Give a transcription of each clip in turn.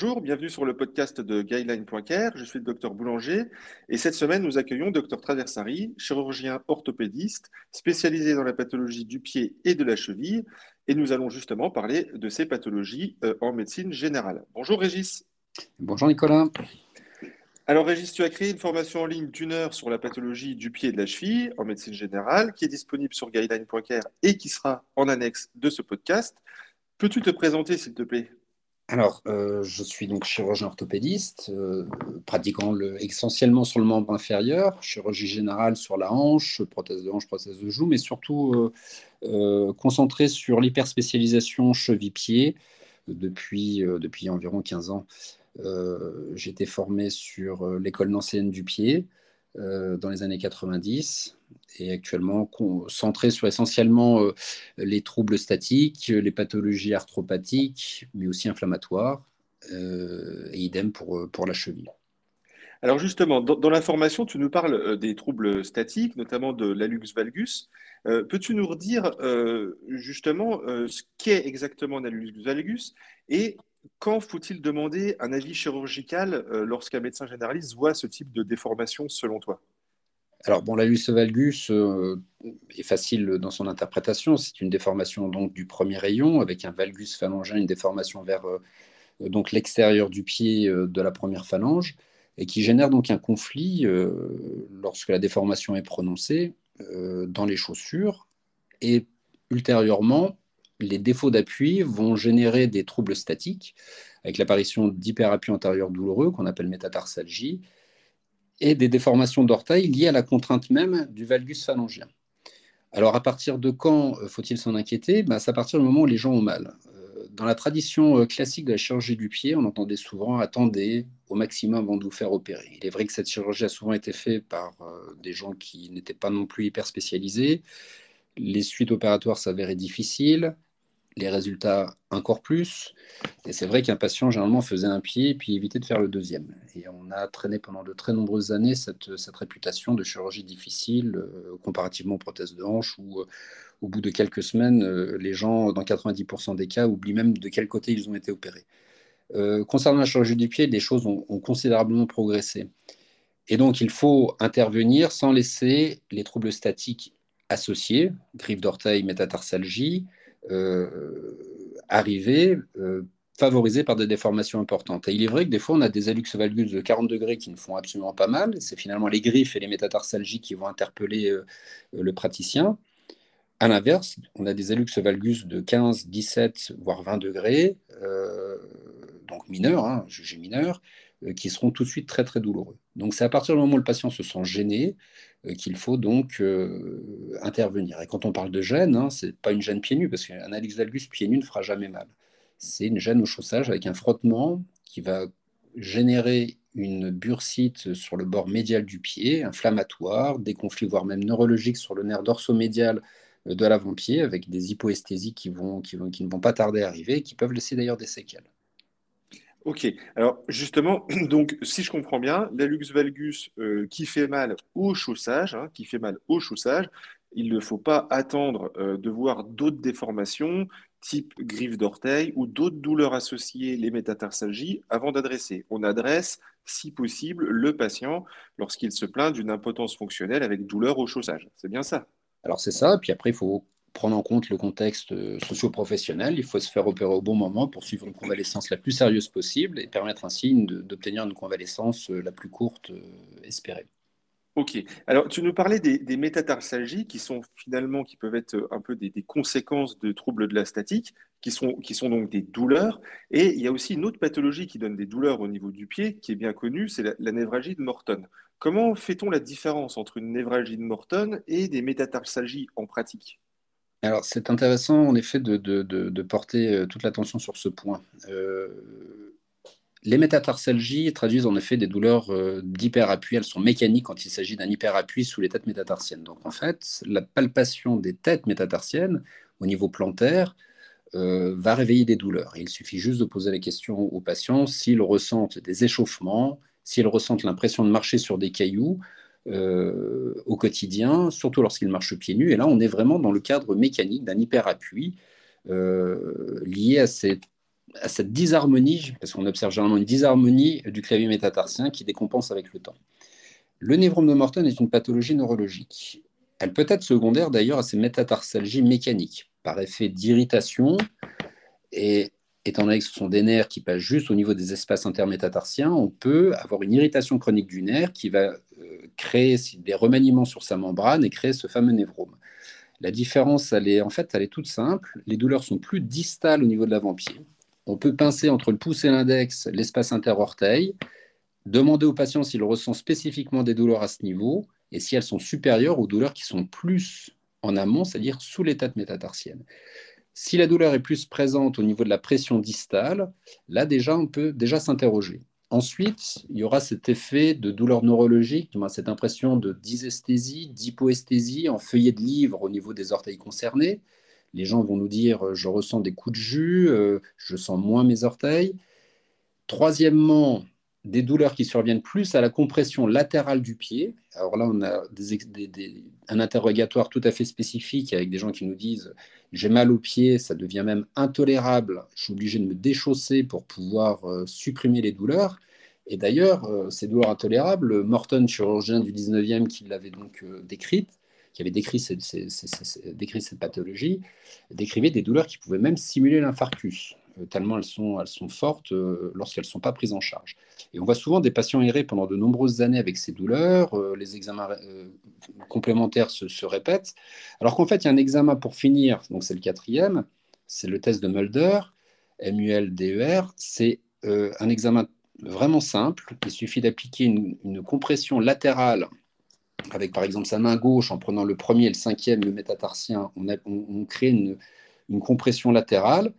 Bonjour, bienvenue sur le podcast de Guideline.care. Je suis le docteur Boulanger et cette semaine, nous accueillons docteur Traversari, chirurgien orthopédiste spécialisé dans la pathologie du pied et de la cheville. Et nous allons justement parler de ces pathologies euh, en médecine générale. Bonjour Régis. Bonjour Nicolas. Alors Régis, tu as créé une formation en ligne d'une heure sur la pathologie du pied et de la cheville en médecine générale qui est disponible sur Guideline.care et qui sera en annexe de ce podcast. Peux-tu te présenter s'il te plaît? Alors, euh, je suis donc chirurgien orthopédiste, euh, pratiquant le, essentiellement sur le membre inférieur, chirurgie générale sur la hanche, prothèse de hanche, prothèse de joue, mais surtout euh, concentré sur l'hyperspécialisation cheville-pied depuis, depuis environ 15 ans. J'ai été formé sur l'école nancéenne du pied dans les années 90 et actuellement centré sur essentiellement euh, les troubles statiques, les pathologies arthropathiques, mais aussi inflammatoires, euh, et idem pour, euh, pour la cheville. Alors justement, dans, la formation, tu nous parles des troubles statiques, notamment de l'allux valgus. Peux-tu nous redire justement ce qu'est exactement un allux valgus et quand faut-il demander un avis chirurgical lorsqu'un médecin généraliste voit ce type de déformation selon toi? Alors, bon, l'allus valgus euh, est facile dans son interprétation. C'est une déformation donc du premier rayon avec un valgus phalangin, une déformation vers euh, donc l'extérieur du pied euh, de la première phalange et qui génère donc un conflit lorsque la déformation est prononcée dans les chaussures et ultérieurement les défauts d'appui vont générer des troubles statiques avec l'apparition d'hyperappui antérieur douloureux qu'on appelle métatarsalgie et des déformations d'orteil liées à la contrainte même du valgus phalangien. Alors à partir de quand euh, faut-il s'en inquiéter? Ben, C'est à partir du moment où les gens ont mal. Euh, dans la tradition euh, classique de la chirurgie du pied, on entendait souvent attendez au maximum avant de vous faire opérer. Il est vrai que cette chirurgie a souvent été faite par des gens qui n'étaient pas non plus hyper spécialisés. Les suites opératoires s'avéraient difficiles les résultats encore plus. Et c'est vrai qu'un patient, généralement, faisait un pied puis évitait de faire le deuxième. Et on a traîné pendant de très nombreuses années cette, réputation de chirurgie difficile euh, comparativement aux prothèses de hanche où, euh, au bout de quelques semaines, euh, les gens, dans 90% des cas, oublient même de quel côté ils ont été opérés. concernant la chirurgie du pied, les choses ont, ont considérablement progressé. Et donc, il faut intervenir sans laisser les troubles statiques associés, griffe d'orteil, métatarsalgie, arriver euh, favorisés par des déformations importantes. Et il est vrai que des fois, on a des hallux valgus de 40 degrés qui ne font absolument pas mal. C'est finalement les griffes et les métatarsalgies qui vont interpeller euh, le praticien. À l'inverse, on a des hallux valgus de 15, 17, voire 20 degrés, donc mineurs, hein, jugés mineurs, qui seront tout de suite très très douloureux. Donc c'est à partir du moment où le patient se sent gêné, euh, qu'il faut donc euh, intervenir. Et quand on parle de gêne, hein, ce n'est pas une gêne pieds nus, parce qu'un alix valgus pieds nus ne fera jamais mal. C'est une gêne au chaussage avec un frottement qui va générer une bursite sur le bord médial du pied, inflammatoire, des conflits, voire même neurologiques sur le nerf dorsomédial euh, de l'avant-pied, avec des hypoesthésies qui, qui, ne vont pas tarder à arriver qui peuvent laisser d'ailleurs des séquelles. Ok, alors justement, donc si je comprends bien, l'allux valgus euh, qui fait mal au chaussage, hein, qui fait mal au chaussage, il ne faut pas attendre euh, de voir d'autres déformations, type griffe d'orteil ou d'autres douleurs associées, les métatarsalgies, avant d'adresser. On adresse, si possible, le patient lorsqu'il se plaint d'une impotence fonctionnelle avec douleur au chaussage. C'est bien ça? Alors c'est ça, puis après il faut prendre en compte le contexte euh, socio-professionnel. Il faut se faire opérer au bon moment pour suivre une convalescence la plus sérieuse possible et permettre ainsi d'obtenir une convalescence euh, la plus courte euh, espérée. Ok. Alors, tu nous parlais des, métatarsalgies qui sont finalement, qui peuvent être un peu des, conséquences de troubles de la statique, qui sont, qui sont donc des douleurs. Et il y a aussi une autre pathologie qui donne des douleurs au niveau du pied, qui est bien connue, c'est la, la, névralgie de Morton. Comment fait-on la différence entre une névralgie de Morton et des métatarsalgies en pratique? Alors, c'est intéressant en effet de, porter euh, toute l'attention sur ce point. Euh, les métatarsalgies traduisent en effet des douleurs euh, d'hyperappui. Elles sont mécaniques quand il s'agit d'un hyperappui sous les têtes métatarsiennes. Donc, en fait, la palpation des têtes métatarsiennes au niveau plantaire va réveiller des douleurs. Il suffit juste de poser la question aux patients s'ils ressentent des échauffements, s'ils ressentent l'impression de marcher sur des cailloux, au quotidien, surtout lorsqu'il marche pieds nus. Et là, on est vraiment dans le cadre mécanique d'un hyperappui euh, lié à ces à cette disharmonie, parce qu'on observe généralement une disharmonie du clavier métatarsien qui décompense avec le temps. Le névrome de Morton est une pathologie neurologique. Elle peut être secondaire d'ailleurs à ces métatarsalgies mécaniques, par effet d'irritation, et étant donné que ce sont des nerfs qui passent juste au niveau des espaces intermétatarsiens, on peut avoir une irritation chronique du nerf qui va euh, créer des remaniements sur sa membrane et créer ce fameux névrome. La différence, elle est en fait, elle est toute simple. Les douleurs sont plus distales au niveau de l'avant-pied. On peut pincer entre le pouce et l'index l'espace interorteil, demander au patient s'il ressent spécifiquement des douleurs à ce niveau et si elles sont supérieures aux douleurs qui sont plus en amont, c'est-à-dire sous l'état métatarsienne. Si la douleur est plus présente au niveau de la pression distale, là déjà on peut déjà s'interroger. Ensuite, il y aura cet effet de douleur neurologique, cette impression de dysesthésie, d'hypoesthésie en feuillet de livre au niveau des orteils concernés. Les gens vont nous dire je ressens des coups de jus, euh, je sens moins mes orteils. Troisièmement, des douleurs qui surviennent plus à la compression latérale du pied. Alors là, on a un interrogatoire tout à fait spécifique avec des gens qui nous disent j'ai mal au pied, ça devient même intolérable, je suis obligé de me déchausser pour pouvoir euh, supprimer les douleurs. Et d'ailleurs, euh, ces douleurs intolérables, Morton, chirurgien du 19e, qui l'avait donc euh, décrite, qui avait décrit cette pathologie, décrivait des douleurs qui pouvaient même simuler l'infarctus. Euh, tellement elles sont, elles sont fortes euh, lorsqu'elles ne sont pas prises en charge. Et on voit souvent des patients errer pendant de nombreuses années avec ces douleurs, euh, les examens complémentaires se, répètent, alors qu'en fait, il y a un examen pour finir, donc c'est le quatrième, c'est le test de Mulder, MULDER, c'est un examen vraiment simple, il suffit d'appliquer une, compression latérale avec par exemple sa main gauche en prenant le premier et le cinquième, le métatarsien, on, crée une compression latérale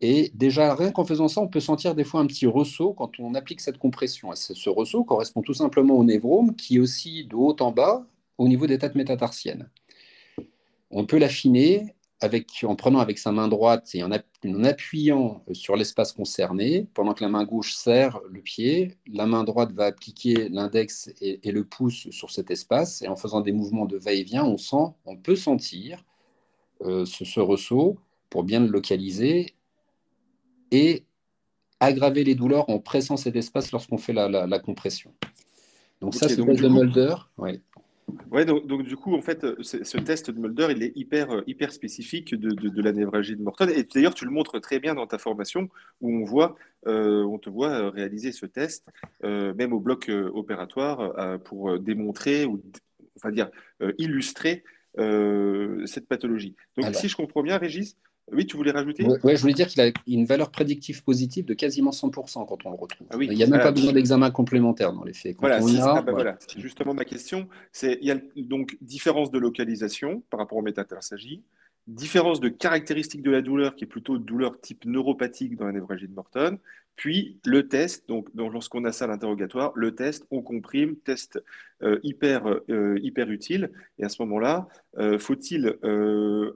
et déjà, rien qu'en faisant ça, on peut sentir des fois un petit ressaut quand on applique cette compression. Ce ressaut correspond tout simplement au névrome qui aussi de haut en bas au niveau des têtes métatarsiennes. On peut l'affiner en prenant avec sa main droite et en, appuyant sur l'espace concerné, pendant que la main gauche serre le pied, la main droite va appliquer l'index et, le pouce sur cet espace, et en faisant des mouvements de va-et-vient, on sent, on peut sentir euh, ce, ce, ressaut pour bien le localiser et aggraver les douleurs en pressant cet espace lorsqu'on fait la, compression. Donc ça, c'est le test de Mulder. Ouais. Ouais, donc, du coup, en fait, ce test de Mulder, il est hyper, hyper spécifique de, la névralgie de Morton. Et d'ailleurs, tu le montres très bien dans ta formation, où on voit, euh, on te voit réaliser ce test, euh, même au bloc euh, opératoire, pour démontrer ou, enfin dire, illustrer cette pathologie. Donc, si je comprends bien, Régis, oui, tu voulais rajouter? Oui, je voulais dire qu'il a une valeur prédictive positive de quasiment 100% quand on le retrouve. Ah il n'y a même pas besoin d'examen complémentaire dans les faits. voilà, ah bah voilà. c'est justement ma question. Il y a donc différence de localisation par rapport au métatarsagie, différence de caractéristiques de la douleur qui est plutôt douleur type neuropathique dans la névralgie de Morton, puis le test, donc, lorsqu'on a ça à l'interrogatoire, le test, on comprime, test euh, hyper, euh, hyper utile. Et à ce moment-là, euh, faut-il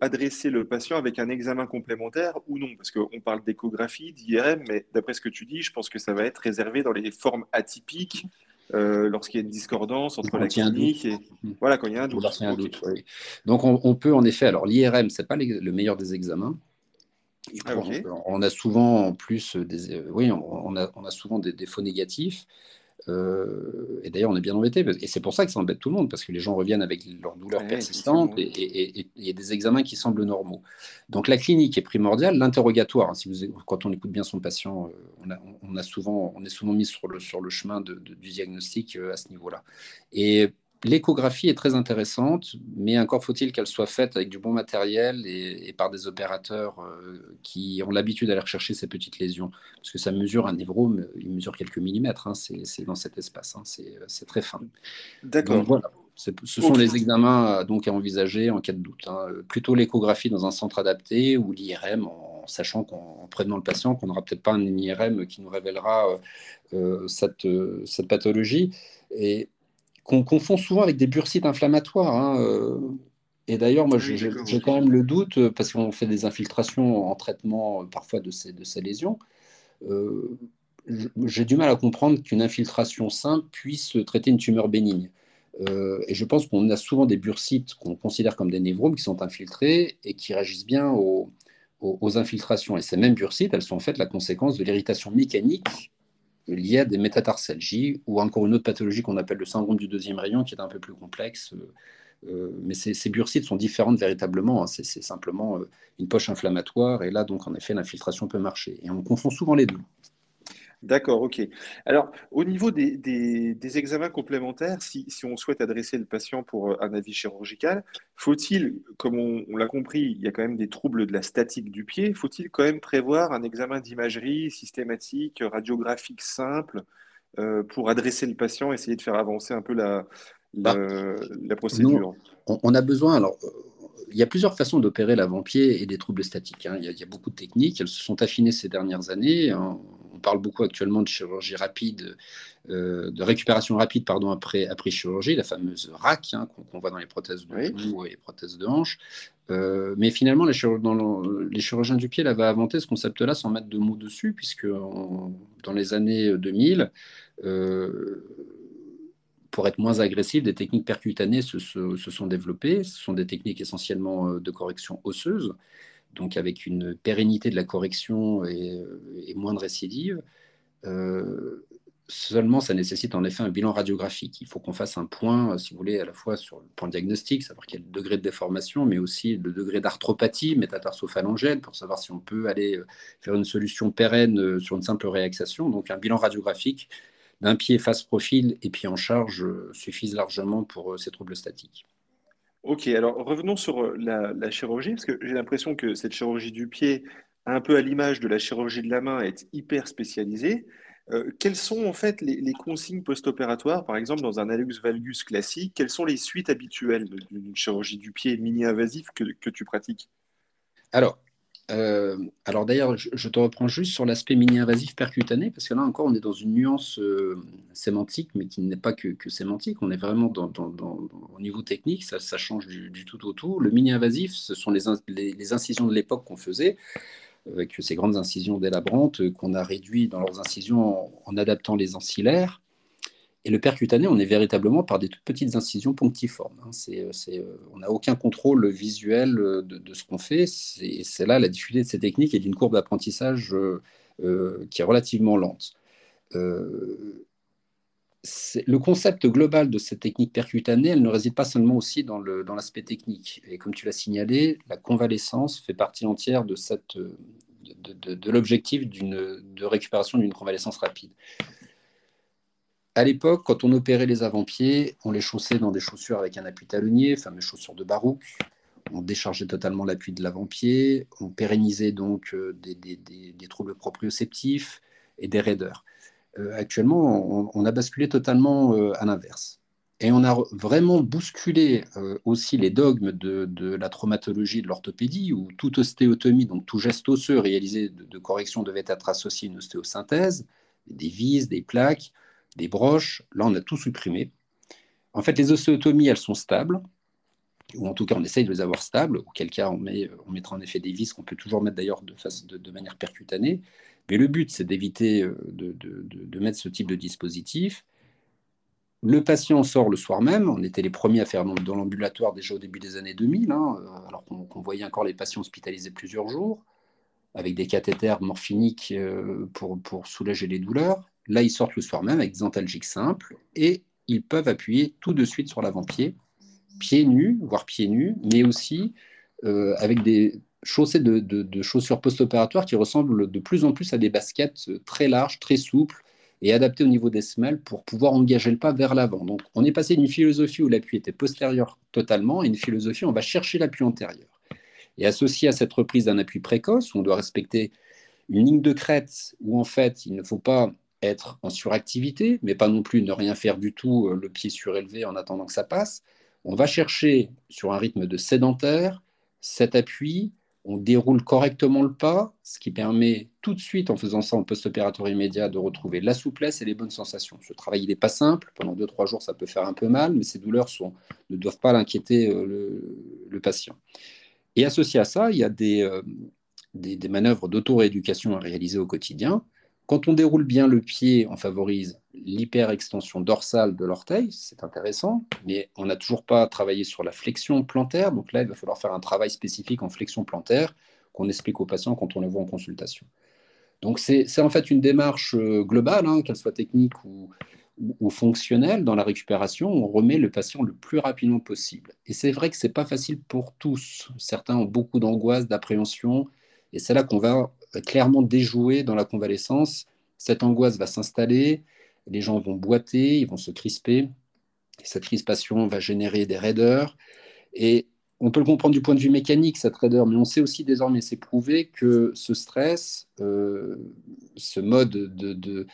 adresser le patient avec un examen complémentaire ou non? Parce qu'on parle d'échographie, d'IRM, mais d'après ce que tu dis, je pense que ça va être réservé dans les formes atypiques. Lorsqu'il y a une discordance entre la clinique et voilà quand il y a un doute. Donc on, peut en effet, alors l'IRM c'est pas le meilleur des examens, ah, on, a souvent en plus des, euh, oui, on, a, on a, souvent des défauts négatifs. Euh, et d'ailleurs, on est bien embêté, et c'est pour ça que ça embête tout le monde, parce que les gens reviennent avec leurs douleurs persistantes et il y a des examens qui semblent normaux. Donc la clinique est primordiale, l'interrogatoire, hein, si vous, quand on écoute bien son patient, euh, on, a, souvent, on est souvent mis sur le, sur le chemin du diagnostic à ce niveau-là. Et L'échographie est très intéressante, mais encore faut-il qu'elle soit faite avec du bon matériel et, par des opérateurs euh, qui ont l'habitude d'aller rechercher ces petites lésions. Parce que ça mesure un névrome, il mesure quelques millimètres, hein, c'est dans cet espace, hein, c'est très fin. D'accord. Voilà. Ce sont les examens euh, donc, à envisager en cas de doute. Hein. Plutôt l'échographie dans un centre adapté ou l'IRM en, sachant qu'en prévenant le patient qu'on n'aura peut-être pas un IRM qui nous révélera euh, cette, cette pathologie. Et qu'on confond souvent avec des bursites inflammatoires. Hein, euh. Et d'ailleurs, moi, j'ai quand même le doute, euh, parce qu'on fait des infiltrations en traitement euh, parfois de ces, de ces lésions. j'ai du mal à comprendre qu'une infiltration simple puisse traiter une tumeur bénigne. et je pense qu'on a souvent des bursites qu'on considère comme des névromes qui sont infiltrés et qui réagissent bien au, aux, infiltrations. Et ces mêmes bursites, elles sont en fait la conséquence de l'irritation mécanique liée à des métatarsalgies ou encore une autre pathologie qu'on appelle le syndrome du deuxième rayon, qui est un peu plus complexe. Euh, mais ces, ces, bursites sont différentes véritablement. Hein. C'est simplement euh, une poche inflammatoire. Et là, donc, en effet, l'infiltration peut marcher. Et on confond souvent les deux. D'accord, ok. Alors, au niveau des, examens complémentaires, si, on souhaite adresser le patient pour euh, un avis chirurgical, faut-il, comme on, l'a compris, il y a quand même des troubles de la statique du pied, faut-il quand même prévoir un examen d'imagerie systématique, radiographique simple, euh, pour adresser le patient, essayer de faire avancer un peu la, la, bah, procédure? on, a besoin, alors, euh, il y a plusieurs façons d'opérer l'avant-pied et des troubles statiques. Hein. Il, y a, beaucoup de techniques, elles se sont affinées ces dernières années. Hein parle beaucoup actuellement de chirurgie rapide, euh, de récupération rapide pardon, après, après chirurgie, la fameuse RAC hein, qu'on voit dans les prothèses de genou et les prothèses de hanche. Euh, mais finalement, les, les, chirurgiens du pied avaient inventé ce concept-là sans mettre de mots dessus, puisque dans les années 2000, euh, pour être moins agressif, des techniques percutanées se, se, sont développées. Ce sont des techniques essentiellement de correction osseuse donc avec une pérennité de la correction et, euh, moins de récidive. Euh, seulement, ça nécessite en effet un bilan radiographique. Il faut qu'on fasse un point, si vous voulez, à la fois sur le point diagnostic, savoir quel degré de déformation, mais aussi le degré d'arthropathie métatarsophalangène, pour savoir si on peut aller euh, faire une solution pérenne sur une simple réaxation. Donc, un bilan radiographique d'un pied face profil et puis en charge suffisent largement pour ces troubles statiques. Ok, alors revenons sur euh, la, chirurgie, parce que j'ai l'impression que cette chirurgie du pied, un peu à l'image de la chirurgie de la main, est hyper spécialisée. Euh, quelles sont en fait les, consignes post-opératoires, par exemple dans un hallux valgus classique Quelles sont les suites habituelles d'une chirurgie du pied mini-invasive que, que tu pratiques? Alors, euh, alors d'ailleurs, je, te reprends juste sur l'aspect mini-invasif percutané, parce que là encore, on est dans une nuance euh, sémantique, mais qui n'est pas que, sémantique. On est vraiment dans, au niveau technique, ça, change du, tout au tout. Le mini-invasif, ce sont les, incisions de l'époque qu'on faisait, avec ces grandes incisions délabrantes euh, qu'on a réduit dans leurs incisions en adaptant les ancillaires. Et le percutané, on est véritablement par des toutes petites incisions ponctiformes. Hein. Euh, euh, on n'a aucun contrôle visuel euh, de, ce qu'on fait. C'est là la difficulté de ces techniques et d'une courbe d'apprentissage qui est relativement lente. le concept global de cette technique percutanée, elle ne réside pas seulement aussi dans l'aspect technique. Et comme tu l'as signalé, la convalescence fait partie entière de, de, de l'objectif de récupération d'une convalescence rapide à l'époque, quand on opérait les avant-pieds, on les chaussait dans des chaussures avec un appui talonnier, fameuses chaussures de Barouk. On déchargeait totalement l'appui de l'avant-pied. On pérennisait donc euh, des, troubles proprioceptifs et des raideurs. Euh, actuellement, on, a basculé totalement euh, à l'inverse. Et on a vraiment bousculé aussi les dogmes de, la traumatologie de l'orthopédie, où toute ostéotomie, donc tout geste osseux réalisé de, correction devait être associé à une ostéosynthèse, des vis, des plaques des broches. Là, on a tout supprimé. En fait, les ostéotomies, elles sont stables, ou en tout cas, on essaye de les avoir stables, auquel cas, on, met, on mettra en effet des vis qu'on peut toujours mettre d'ailleurs de, de, manière percutanée. Mais le but, c'est d'éviter euh, de, de, mettre ce type de dispositif. Le patient sort le soir même. On était les premiers à faire dans, l'ambulatoire déjà au début des années 2000, hein, euh, alors qu'on voyait encore les patients hospitalisés plusieurs jours, avec des cathéters morphiniques euh, pour, pour soulager les douleurs. Là, ils sortent le soir même avec des antalgiques simples et ils peuvent appuyer tout de suite sur l'avant-pied, pieds nus, voire pieds nus, mais aussi euh, avec des chaussées de, chaussures post-opératoires qui ressemblent de plus en plus à des baskets très larges, très souples et adaptées au niveau des semelles pour pouvoir engager le pas vers l'avant. Donc, on est passé d'une philosophie où l'appui était postérieur totalement à une philosophie où on va chercher l'appui antérieur. Et associé à cette reprise d'un appui précoce, où on doit respecter une ligne de crête où en fait il ne faut pas être en suractivité, mais pas non plus ne rien faire du tout, euh, le pied surélevé en attendant que ça passe. On va chercher sur un rythme de sédentaire cet appui, on déroule correctement le pas, ce qui permet tout de suite, en faisant ça en post-opératoire immédiat, de retrouver la souplesse et les bonnes sensations. Ce travail, n'est pas simple. Pendant 2-3 jours, ça peut faire un peu mal, mais ces douleurs sont, ne doivent pas l'inquiéter euh, le, patient. Et associé à ça, il y a des, euh, des, des manœuvres d'auto-rééducation à réaliser au quotidien. Quand on déroule bien le pied, on favorise l'hyperextension dorsale de l'orteil, c'est intéressant, mais on n'a toujours pas travaillé sur la flexion plantaire. Donc là, il va falloir faire un travail spécifique en flexion plantaire qu'on explique aux patients quand on les voit en consultation. Donc c'est en fait une démarche euh, globale, hein, qu'elle soit technique ou, ou, fonctionnelle dans la récupération. On remet le patient le plus rapidement possible. Et c'est vrai que ce n'est pas facile pour tous. Certains ont beaucoup d'angoisse, d'appréhension, et c'est là qu'on va clairement déjouer dans la convalescence. Cette angoisse va s'installer, les gens vont boiter, ils vont se crisper. cette crispation va générer des raideurs. Et on peut le comprendre du point de vue mécanique, cette raideur, mais on sait aussi désormais, c'est prouvé que ce stress, euh, ce mode de,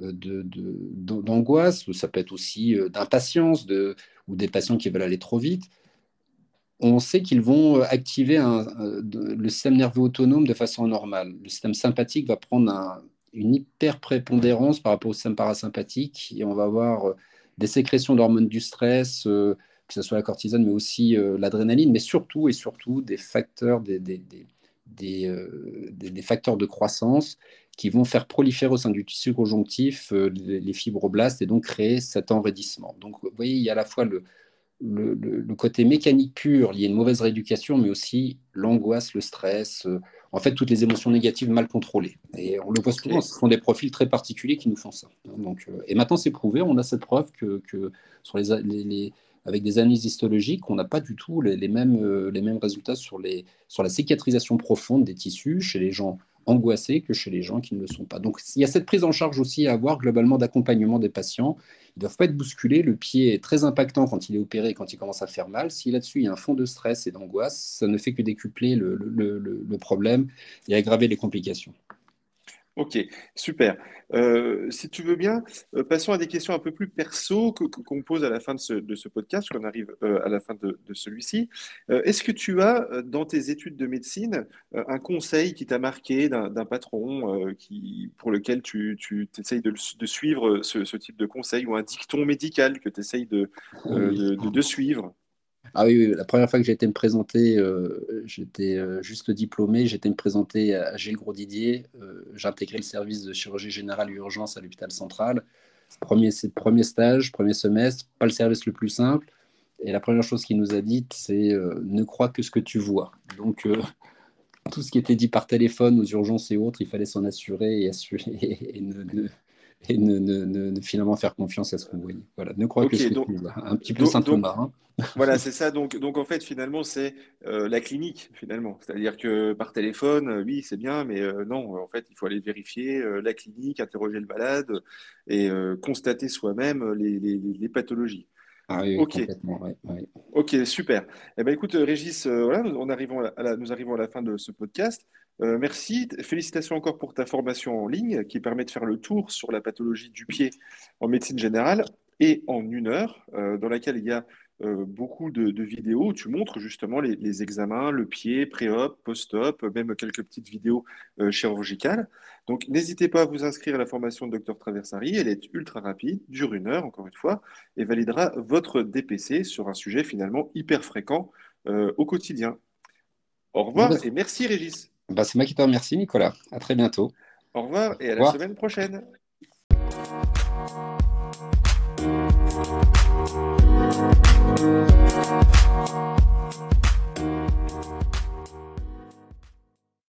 d'angoisse, ou ça peut être aussi euh, d'impatience, ou des patients qui veulent aller trop vite, on sait qu'ils vont activer le système nerveux autonome de façon normale. Le système sympathique va prendre une hyper prépondérance par rapport au système parasympathique et on va avoir euh, des sécrétions d'hormones du stress, euh, que ce soit la cortisone, mais aussi euh, l'adrénaline, mais surtout et surtout des facteurs, des, facteurs de croissance qui vont faire proliférer au sein du tissu conjonctif les, fibroblastes et donc créer cet enraidissement. Donc, vous voyez, il y a à la fois le, le, le, côté mécanique pur lié à une mauvaise rééducation, mais aussi l'angoisse, le stress, en fait, toutes les émotions négatives mal contrôlées. Et on le voit souvent, ce sont des profils très particuliers qui nous font ça. Donc, et maintenant, c'est prouvé, on a cette preuve que, que sur les, les avec des analyses histologiques, on n'a pas du tout les, mêmes, euh, les mêmes résultats sur, les, sur la cicatrisation profonde des tissus chez les gens angoissés que chez les gens qui ne le sont pas. Donc il y a cette prise en charge aussi à avoir globalement d'accompagnement des patients. Ils ne doivent pas être bousculés. Le pied est très impactant quand il est opéré, quand il commence à faire mal. Si là-dessus il y a un fond de stress et d'angoisse, ça ne fait que décupler le, problème et aggraver les complications. Ok, super. Euh, si tu veux bien, euh, passons à des questions un peu plus perso qu'on pose à la fin de ce, de ce podcast, qu'on arrive euh, à la fin de, de celui-ci. Est-ce que tu as, dans tes études de médecine, un conseil qui t'a marqué d'un patron qui, pour lequel tu, tu essayes de, de, suivre ce, type de conseil ou un dicton médical que tu essayes de, de suivre? Ah oui, la première fois que j'ai été me présenter, euh, j'étais euh, juste diplômé, j'étais me présenter à Gilles Gros-Didier. Euh, j'ai intégré le service de chirurgie générale urgence à l'hôpital central. Premier, premier stage, premier semestre, pas le service le plus simple. Et la première chose qu'il nous a dit, c'est ne crois que ce que tu vois. Donc, tout ce qui était dit par téléphone aux urgences et autres, il fallait s'en assurer, et ne, et ne, finalement faire confiance à ce qu'on voyait. Voilà, ne crois que ce donc, un petit peu saint Thomas. voilà, c'est ça. Donc, donc en fait, finalement, c'est euh, la clinique, finalement. C'est-à-dire que par téléphone, euh, oui, c'est bien, mais euh, non, en fait, il faut aller vérifier la clinique, interroger le malade et constater soi-même les, les, pathologies. Ah oui, ok. Ok, super. Eh ben, écoute, Régis, voilà, on arrivons à nous arrivons à la fin de ce podcast. Euh, merci. Félicitations encore pour ta formation en ligne qui permet de faire le tour sur la pathologie du pied en médecine générale et en une heure, euh, dans laquelle il y a euh, beaucoup de, vidéos où tu montres justement les, examens, le pied, pré-op, post-op, même quelques petites vidéos chirurgicales. Donc n'hésitez pas à vous inscrire à la formation de Dr Traversari. Elle est ultra rapide, dure une heure encore une fois, et validera votre DPC sur un sujet finalement hyper fréquent au quotidien. Au revoir et merci Régis. Bah, c'est moi qui te remercie, Nicolas. À très bientôt. Au revoir et à la semaine prochaine.